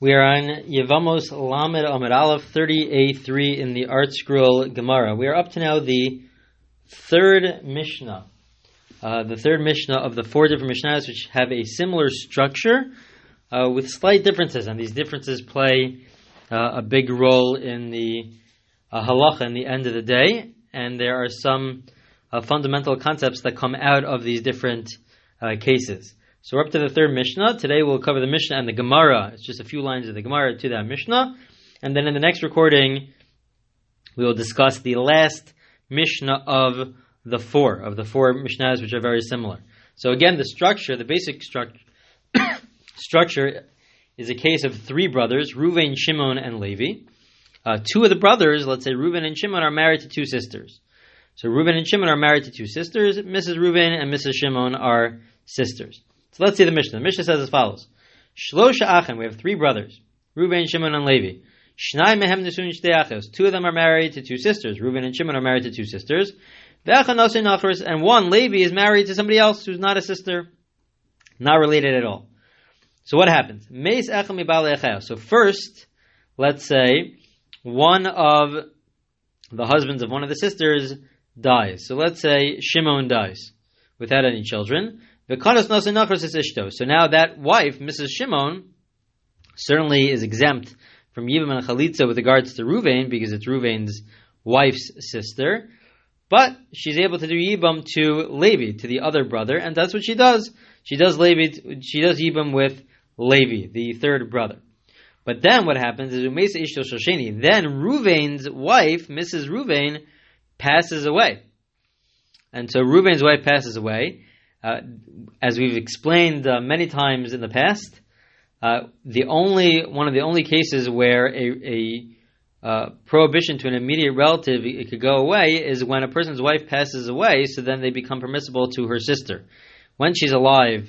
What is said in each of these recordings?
We are on Yevamos Lamed Amud Aleph 30a3 in the Art Scroll Gemara. We are up to now the third Mishnah. Uh, the third Mishnah of the four different Mishnahs which have a similar structure uh, with slight differences, and these differences play uh, a big role in the uh, halacha in the end of the day, and there are some uh, fundamental concepts that come out of these different uh, cases. So we're up to the third Mishnah. Today we'll cover the Mishnah and the Gemara. It's just a few lines of the Gemara to that Mishnah. And then in the next recording, we will discuss the last Mishnah of the four, of the four Mishnahs which are very similar. So again, the structure, the basic structure, structure is a case of three brothers, Ruvain, Shimon, and Levi. Uh, two of the brothers, let's say Reuben and Shimon, are married to two sisters. So Reuben and Shimon are married to two sisters. Mrs. Reuben and Mrs. Shimon are sisters. So let's see the Mishnah. The Mishnah says as follows: Shlosha Achen, we have three brothers, Reuben, Shimon, and Levi. Shnai mehem nesun achos. Two of them are married to two sisters. Reuben and Shimon are married to two sisters. And one, Levi, is married to somebody else who's not a sister, not related at all. So what happens? Meis So first, let's say one of the husbands of one of the sisters dies. So let's say Shimon dies without any children. So now that wife, Mrs. Shimon, certainly is exempt from Yibam and Chalitza with regards to Ruvain because it's Ruvain's wife's sister. But she's able to do Yibam to Levi, to the other brother, and that's what she does. She does Levi, she does Yibam with Levi, the third brother. But then what happens is Umesa Ishto Shosheni. Then Ruvain's wife, Mrs. Ruvain, passes away. And so Ruvain's wife passes away. Uh, as we've explained uh, many times in the past, uh, the only one of the only cases where a, a uh, prohibition to an immediate relative it could go away is when a person's wife passes away, so then they become permissible to her sister. When she's alive,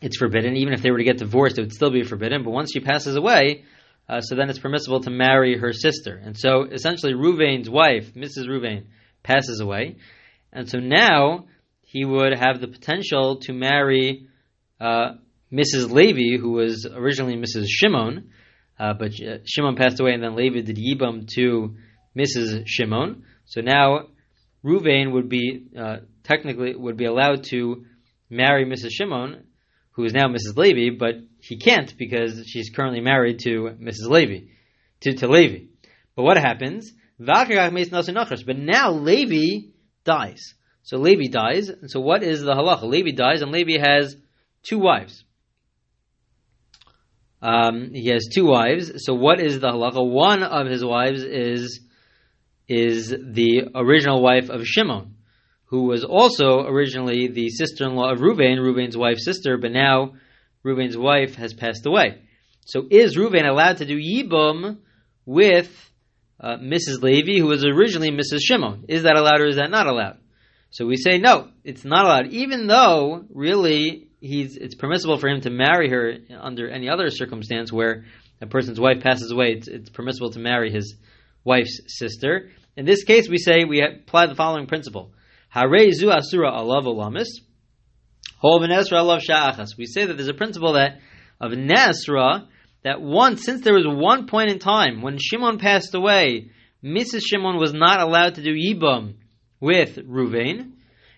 it's forbidden. Even if they were to get divorced, it would still be forbidden. But once she passes away, uh, so then it's permissible to marry her sister. And so essentially, Ruvain's wife, Mrs. Ruvain, passes away, and so now he would have the potential to marry uh, Mrs. Levi, who was originally Mrs. Shimon, uh, but Shimon passed away, and then Levi did Yibam to Mrs. Shimon. So now Ruvain would be uh, technically would be allowed to marry Mrs. Shimon, who is now Mrs. Levi, but he can't because she's currently married to Mrs. Levi, to, to Levi. But what happens? But now Levi dies. So Levi dies, and so what is the halacha? Levi dies, and Levi has two wives. Um, he has two wives. So what is the halacha? One of his wives is is the original wife of Shimon, who was also originally the sister-in-law of Reuven, Reuven's wife's sister, but now Reuven's wife has passed away. So is Reuven allowed to do yibum with uh, Mrs. Levi, who was originally Mrs. Shimon? Is that allowed or is that not allowed? So we say no, it's not allowed, even though really he's it's permissible for him to marry her under any other circumstance where a person's wife passes away. It's, it's permissible to marry his wife's sister. In this case, we say we apply the following principle: Hare zu asura alav olamis, hol alav sha'achas. We say that there's a principle that of Nesra that once, since there was one point in time when Shimon passed away, Mrs. Shimon was not allowed to do yibam with Ruvain.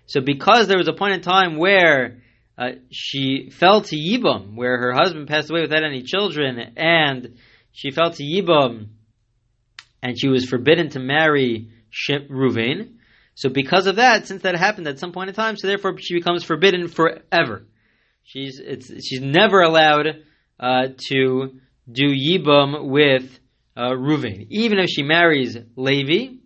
So because there was a point in time where uh, she fell to Yibam, where her husband passed away without any children, and she fell to Yibam, and she was forbidden to marry Ruvain. So because of that, since that happened at some point in time, so therefore she becomes forbidden forever. She's she's never allowed uh, to do Yibam with uh, Ruvain, even if she marries Levi,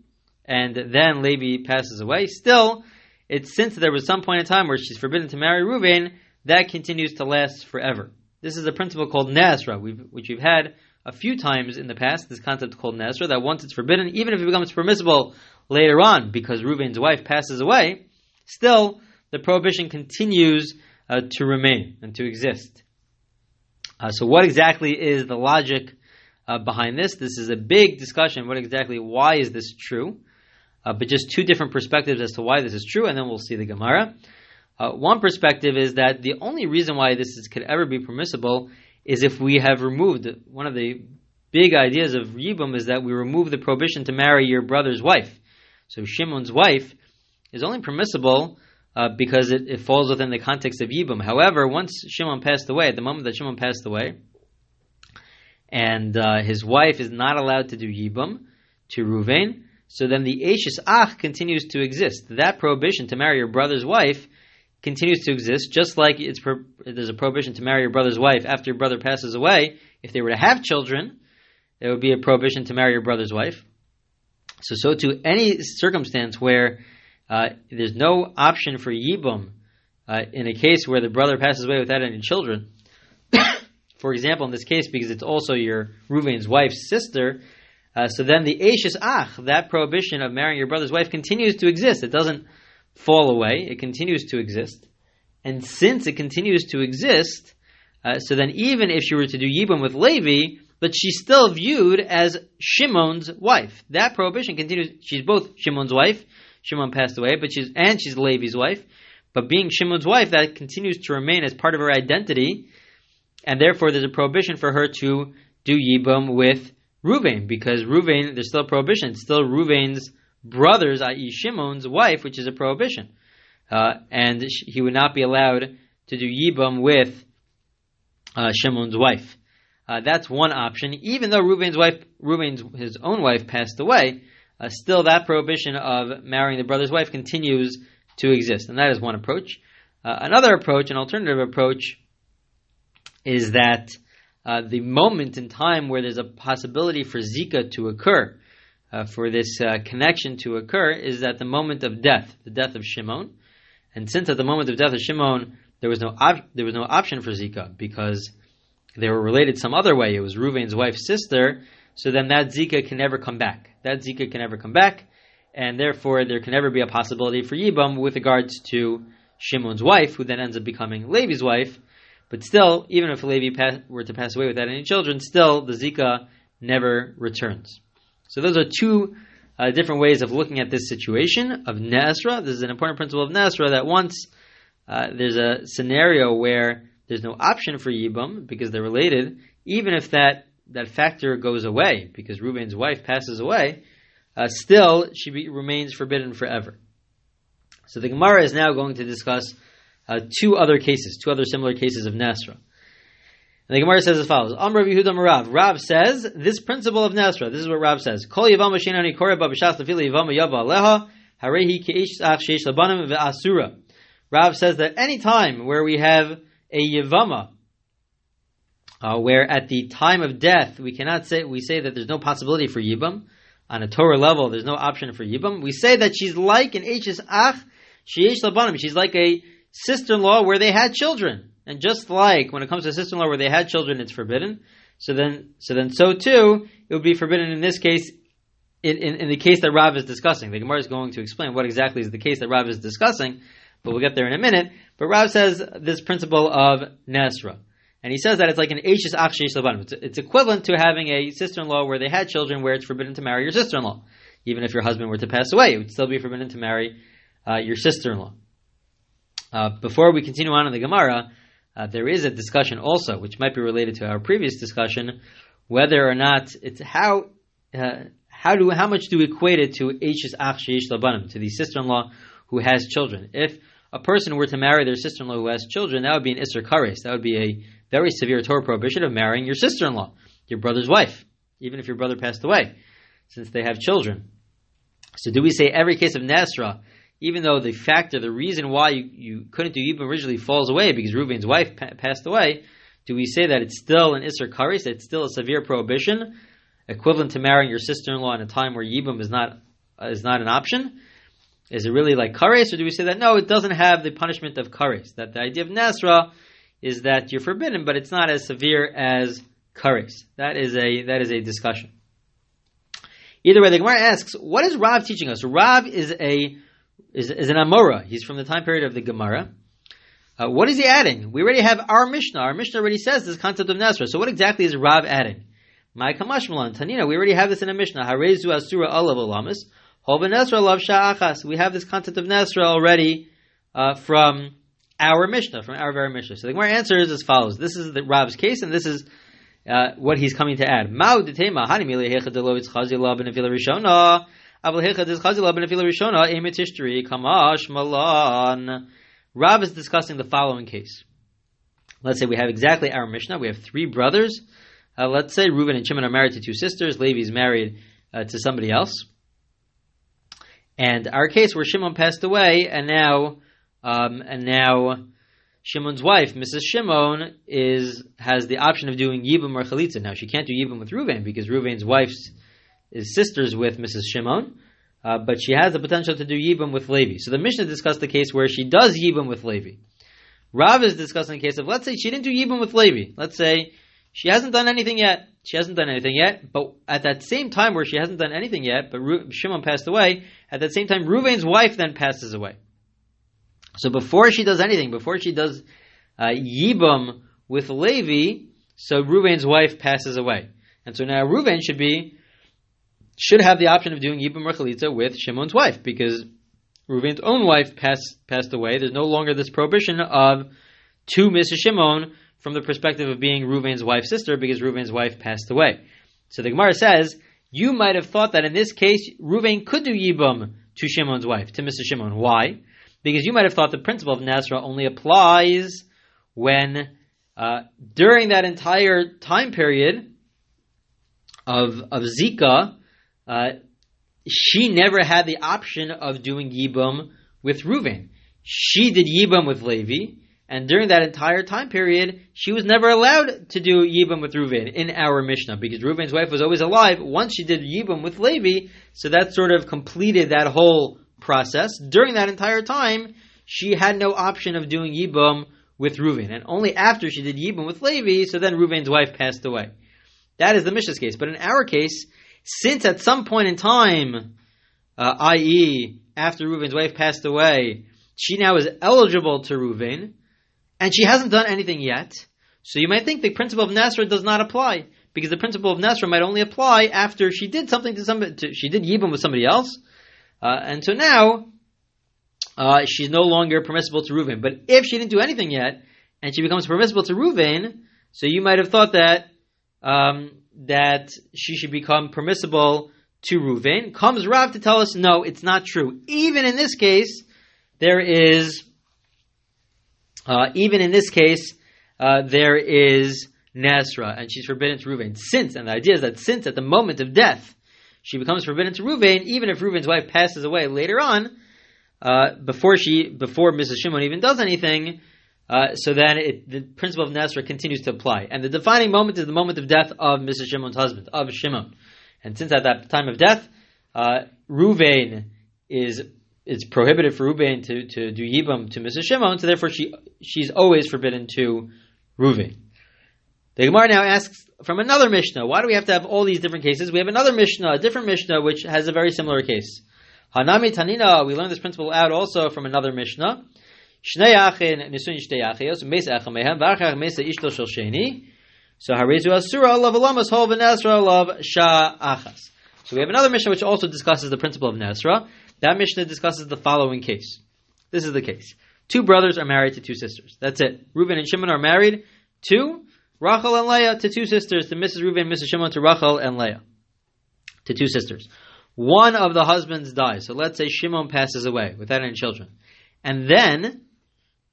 and then Levi passes away, still, it's since there was some point in time where she's forbidden to marry Reuven, that continues to last forever. This is a principle called Nasra, which we've had a few times in the past, this concept called Nasra, that once it's forbidden, even if it becomes permissible later on because Reuven's wife passes away, still the prohibition continues uh, to remain and to exist. Uh, so, what exactly is the logic uh, behind this? This is a big discussion. What exactly, why is this true? Uh, but just two different perspectives as to why this is true, and then we'll see the Gemara. Uh, one perspective is that the only reason why this is, could ever be permissible is if we have removed one of the big ideas of Yibum is that we remove the prohibition to marry your brother's wife. So Shimon's wife is only permissible uh, because it, it, falls within the context of Yibum. However, once Shimon passed away, at the moment that Shimon passed away, and uh, his wife is not allowed to do Yibum to Ruvain, so then the Ashes Ach continues to exist. That prohibition to marry your brother's wife continues to exist, just like it's pro- there's a prohibition to marry your brother's wife after your brother passes away. If they were to have children, there would be a prohibition to marry your brother's wife. So, so to any circumstance where uh, there's no option for yibum uh, in a case where the brother passes away without any children. for example, in this case, because it's also your Ruvain's wife's sister, uh, so then the Ashes Ach, that prohibition of marrying your brother's wife, continues to exist. It doesn't fall away, it continues to exist. And since it continues to exist, uh, so then even if she were to do Yibum with Levi, but she's still viewed as Shimon's wife. That prohibition continues. She's both Shimon's wife. Shimon passed away, but she's and she's Levi's wife. But being Shimon's wife, that continues to remain as part of her identity, and therefore there's a prohibition for her to do Yibum with Ruvain, because Ruvain, there's still a prohibition. It's still Ruvain's brothers, i.e., Shimon's wife, which is a prohibition. Uh, and he would not be allowed to do Yibum with uh, Shimon's wife. Uh, that's one option. Even though Reuben's wife, Reuben's his own wife, passed away, uh, still that prohibition of marrying the brother's wife continues to exist, and that is one approach. Uh, another approach, an alternative approach, is that uh, the moment in time where there's a possibility for Zika to occur, uh, for this uh, connection to occur, is at the moment of death, the death of Shimon. And since at the moment of death of Shimon there was no op- there was no option for Zika because they were related some other way, it was Reuven's wife's sister, so then that Zika can never come back. That Zika can never come back, and therefore there can never be a possibility for Yibam with regards to Shimon's wife, who then ends up becoming Levi's wife, but still, even if Levi were to pass away without any children, still the Zika never returns. So those are two uh, different ways of looking at this situation of Nasra. This is an important principle of Nasra that once uh, there's a scenario where there's no option for Yibam because they're related, even if that, that factor goes away because Reuben's wife passes away, uh, still she be, remains forbidden forever. So the Gemara is now going to discuss uh, two other cases, two other similar cases of Nasra. And the Gemara says as follows: Am Rav Yehuda Rav. Rav says this principle of Nasra. This is what Rav says: Kol yavama shenani koreh babashas lefila yavama yava aleha harehi keish ach sheish labanim ve'asura. Rav says that any time where we have a yavama, uh, where at the time of death we cannot say we say that there's no possibility for yibam on a Torah level. There's no option for yibam. We say that she's like an Ashes ach sheish labanim. She's like a sister-in-law where they had children. And just like when it comes to sister-in-law where they had children, it's forbidden. So then, so then, so too, it would be forbidden in this case, in, in, in the case that Rav is discussing. The Gemara is going to explain what exactly is the case that Rav is discussing, but we'll get there in a minute. But Rav says this principle of Nesra. And he says that it's like an Ashes Akshish Labanim. It's equivalent to having a sister-in-law where they had children where it's forbidden to marry your sister-in-law. Even if your husband were to pass away, it would still be forbidden to marry uh, your sister-in-law. Uh, before we continue on in the Gemara, uh, there is a discussion also, which might be related to our previous discussion, whether or not it's how uh, how do how much do we equate it to Ashes Ach Labanim, to the sister-in-law who has children? If a person were to marry their sister-in-law who has children, that would be an Isser Kares. That would be a very severe Torah prohibition of marrying your sister-in-law, your brother's wife, even if your brother passed away, since they have children. So do we say every case of Nasra, even though the factor, the reason why you, you couldn't do Yibam originally falls away because Reuven's wife pa- passed away, do we say that it's still an Isser that it's still a severe prohibition, equivalent to marrying your sister-in-law in a time where Yibam is not, uh, is not an option? Is it really like kares, or do we say that no, it doesn't have the punishment of kares? That the idea of nasra is that you're forbidden, but it's not as severe as kares. That is a that is a discussion. Either way, the Gemara asks, what is Rav teaching us? Rav is a is, is an Amora. He's from the time period of the Gemara. Uh, what is he adding? We already have our Mishnah. Our Mishnah already says this concept of Nasra. So what exactly is Rav adding? My Kamashmalan, Tanina, we already have this in a Mishnah. Harezu Asura Alav Alamis. We have this concept of Nasra already uh, from our Mishnah, from our very Mishnah. So the Gemara answer is as follows. This is the Rab's case, and this is uh, what he's coming to add. Rishona. Aval des chazila benefila rishona emet kamash malan. Rab is discussing the following case. Let's say we have exactly our Mishnah. We have three brothers. Uh, let's say Reuben and Shimon are married to two sisters. Levi is married uh, to somebody else. And our case where Shimon passed away, and now, um, and now Shimon's wife, Mrs. Shimon, is has the option of doing Yibam or Chalitza. Now she can't do Yibam with Reuven because Reuven's wife is sisters with Mrs. Shimon, uh, but she has the potential to do Yibam with Levi. So the Mishnah discussed the case where she does Yibam with Levi. Rav is discussing the case of let's say she didn't do Yibam with Levi. Let's say she hasn't done anything yet. She hasn't done anything yet. But at that same time where she hasn't done anything yet, but Shimon passed away, at that same time Reuven's wife then passes away. So before she does anything, before she does uh, Yibam with Levi, so Reuven's wife passes away. And so now Reuven should be, should have the option of doing Yibam Chalitza with Shimon's wife, because Reuven's own wife passed, passed away. There's no longer this prohibition of to Mrs. Shimon from the perspective of being Reuven's wife's sister, because Reuven's wife passed away. So the Gemara says, you might have thought that in this case, Reuven could do Yibam to Shimon's wife, to Mrs. Shimon. Why? Because you might have thought the principle of Nasra only applies when, uh, during that entire time period of, of Zika, uh, she never had the option of doing Yibam with Reuven. She did Yibam with Levi, and during that entire time period, she was never allowed to do Yibam with Reuven in our Mishnah, because Reuven's wife was always alive. Once she did Yibam with Levi, so that sort of completed that whole process, during that entire time, she had no option of doing Yibam with Reuven. And only after she did Yibam with Levi, so then Reuven's wife passed away. That is the Mishnah's case. But in our case, since at some point in time, uh, i.e., after Reuven's wife passed away, she now is eligible to Reuven, and she hasn't done anything yet, so you might think the principle of Nasra does not apply, because the principle of Nasra might only apply after she did something to somebody, to, she did Yibam with somebody else, uh, and so now uh, she's no longer permissible to Reuven. But if she didn't do anything yet, and she becomes permissible to Reuven, so you might have thought that um, that she should become permissible to Reuven. Comes Rav to tell us, no, it's not true. Even in this case, there is, uh, even in this case, uh, there is Nasra, and she's forbidden to Reuven. Since, and the idea is that since at the moment of death, she becomes forbidden to Reuven, even if Reuven's wife passes away later on, uh, before she, before Mrs. Shimon even does anything, uh, so then it, the principle of Nesra continues to apply. And the defining moment is the moment of death of Mrs. Shimon's husband, of Shimon. And since at that time of death, uh, Ruvain is it's prohibited for Ruvain to, to do Yibam to Mrs. Shimon, so therefore she she's always forbidden to Ruvain. The Gemara now asks from another Mishnah, why do we have to have all these different cases? We have another Mishnah, a different Mishnah, which has a very similar case. Hanami Tanina, we learn this principle out also from another Mishnah. Shnei achin achios, meis mehem, meis ishto shel sheni. So harezu asura lav alamas hol v'nesra lav sha achas. So we have another Mishnah which also discusses the principle of Nesra. That Mishnah discusses the following case. This is the case. Two brothers are married to two sisters. That's it. Reuben and Shimon are married to Rachel and Leah to two sisters, to Mrs. Reuben and Mrs. Shimon, to Rachel and Leah, to two sisters. One of the husbands dies. So let's say Shimon passes away without any children. And then,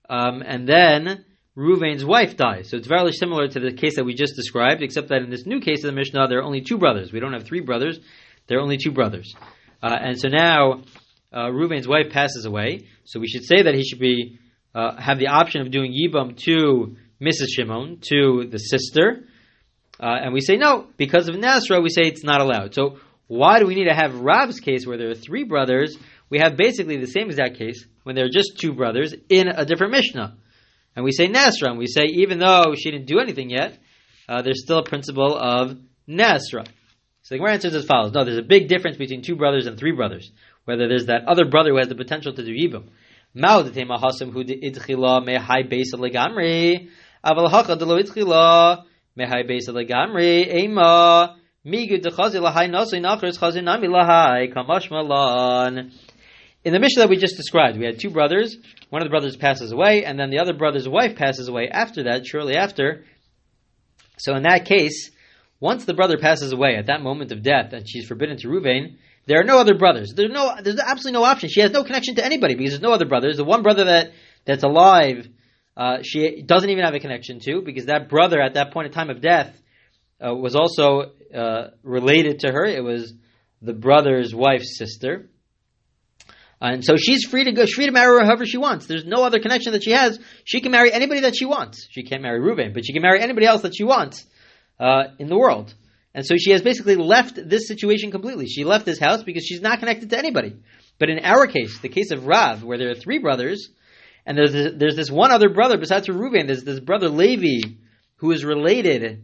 um, and then Reuven's wife dies. So it's very similar to the case that we just described, except that in this new case of the Mishnah, there are only two brothers. We don't have three brothers. There are only two brothers. Uh, and so now, uh, Reuven's wife passes away. So we should say that he should be, uh, have the option of doing Yibam to Mrs. Shimon to the sister. Uh, and we say no, because of Nasra, we say it's not allowed. So why do we need to have Rab's case where there are three brothers? we have basically the same exact case when there are just two brothers in a different Mishnah. And we say Nasra, and we say even though she didn't do anything yet, uh, there's still a principle of Nasra. So the answer is as follows. No, there's a big difference between two brothers and three brothers. Whether there's that other brother who has the potential to do Yibam. Mao detema hasim hu de'idchila mehai besa legamri. Aval hacha de'lo idchila mehai besa legamri. Ema migu de'chazi lahai nosui nachris chazi nami lahai kamashmalan in the Mishnah that we just described, we had two brothers. One of the brothers passes away, and then the other brother's wife passes away after that, shortly after. So in that case, once the brother passes away at that moment of death, and she's forbidden to Ruvain, there are no other brothers. There's no, there's absolutely no option. She has no connection to anybody because there's no other brothers. The one brother that that's alive, uh, she doesn't even have a connection to because that brother at that point in time of death uh, was also uh, related to her. It was the brother's wife's sister. And so she's free to go, free to marry whoever she wants. There's no other connection that she has. She can marry anybody that she wants. She can't marry Reuben, but she can marry anybody else that she wants uh, in the world. And so she has basically left this situation completely. She left this house because she's not connected to anybody. But in our case, the case of Rav, where there are three brothers, and there's this, there's this one other brother besides Reuben, there's this brother Levi, who is related,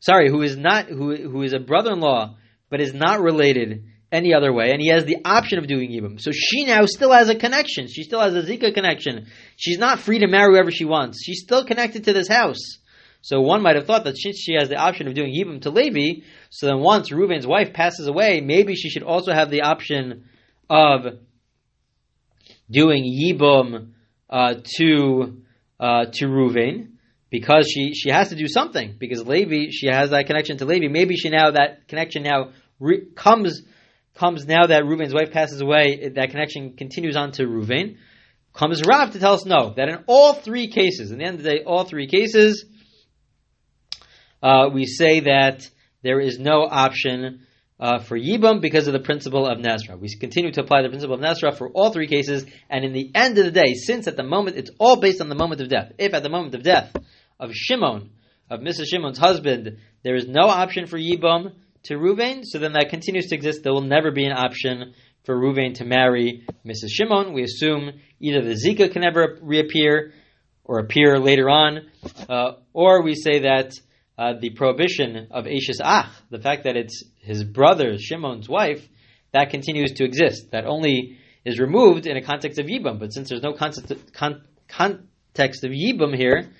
sorry, who is not, who, who is a brother-in-law, but is not related any other way, and he has the option of doing Yibum. So she now still has a connection. She still has a Zika connection. She's not free to marry whoever she wants. She's still connected to this house. So one might have thought that since she has the option of doing Yibum to Levi, so then once Reuven's wife passes away, maybe she should also have the option of doing Yibum uh, to uh, to Reuven because she, she has to do something because Levi she has that connection to Levi. Maybe she now that connection now re- comes comes now that Reuven's wife passes away, that connection continues on to Reuven. Comes Rav to tell us no, that in all three cases, in the end of the day, all three cases, uh, we say that there is no option uh, for Yibam because of the principle of Nasra. We continue to apply the principle of Nasra for all three cases, and in the end of the day, since at the moment, it's all based on the moment of death. If at the moment of death of Shimon, of Mrs. Shimon's husband, there is no option for Yibam, to Ruvain, so then that continues to exist. There will never be an option for Ruvain to marry Mrs. Shimon. We assume either the Zika can never reappear or appear later on, uh, or we say that uh, the prohibition of Ashes Ach, the fact that it's his brother Shimon's wife, that continues to exist. That only is removed in a context of Yibam, but since there's no context, con- context of Yibam here,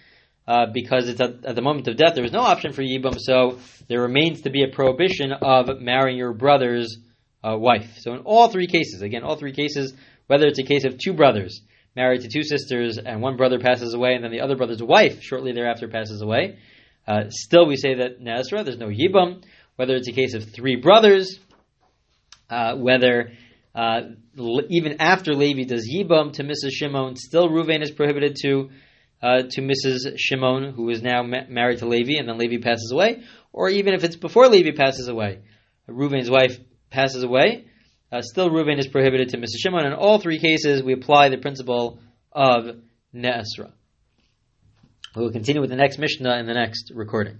uh, because it's at, at, the moment of death, there was no option for Yibam, so there remains to be a prohibition of marrying your brother's uh, wife. So in all three cases, again, all three cases, whether it's a case of two brothers married to two sisters and one brother passes away and then the other brother's wife shortly thereafter passes away, uh, still we say that Nazra, there's no Yibam. Whether it's a case of three brothers, uh, whether uh, even after Levi does Yibam to Mrs. Shimon, still Ruvain is prohibited to uh, to Mrs. Shimon, who is now ma- married to Levi, and then Levi passes away, or even if it's before Levi passes away, Reuven's wife passes away, uh, still Reuven is prohibited to Mrs. Shimon. In all three cases, we apply the principle of Ne'esra. We will continue with the next Mishnah in the next recording.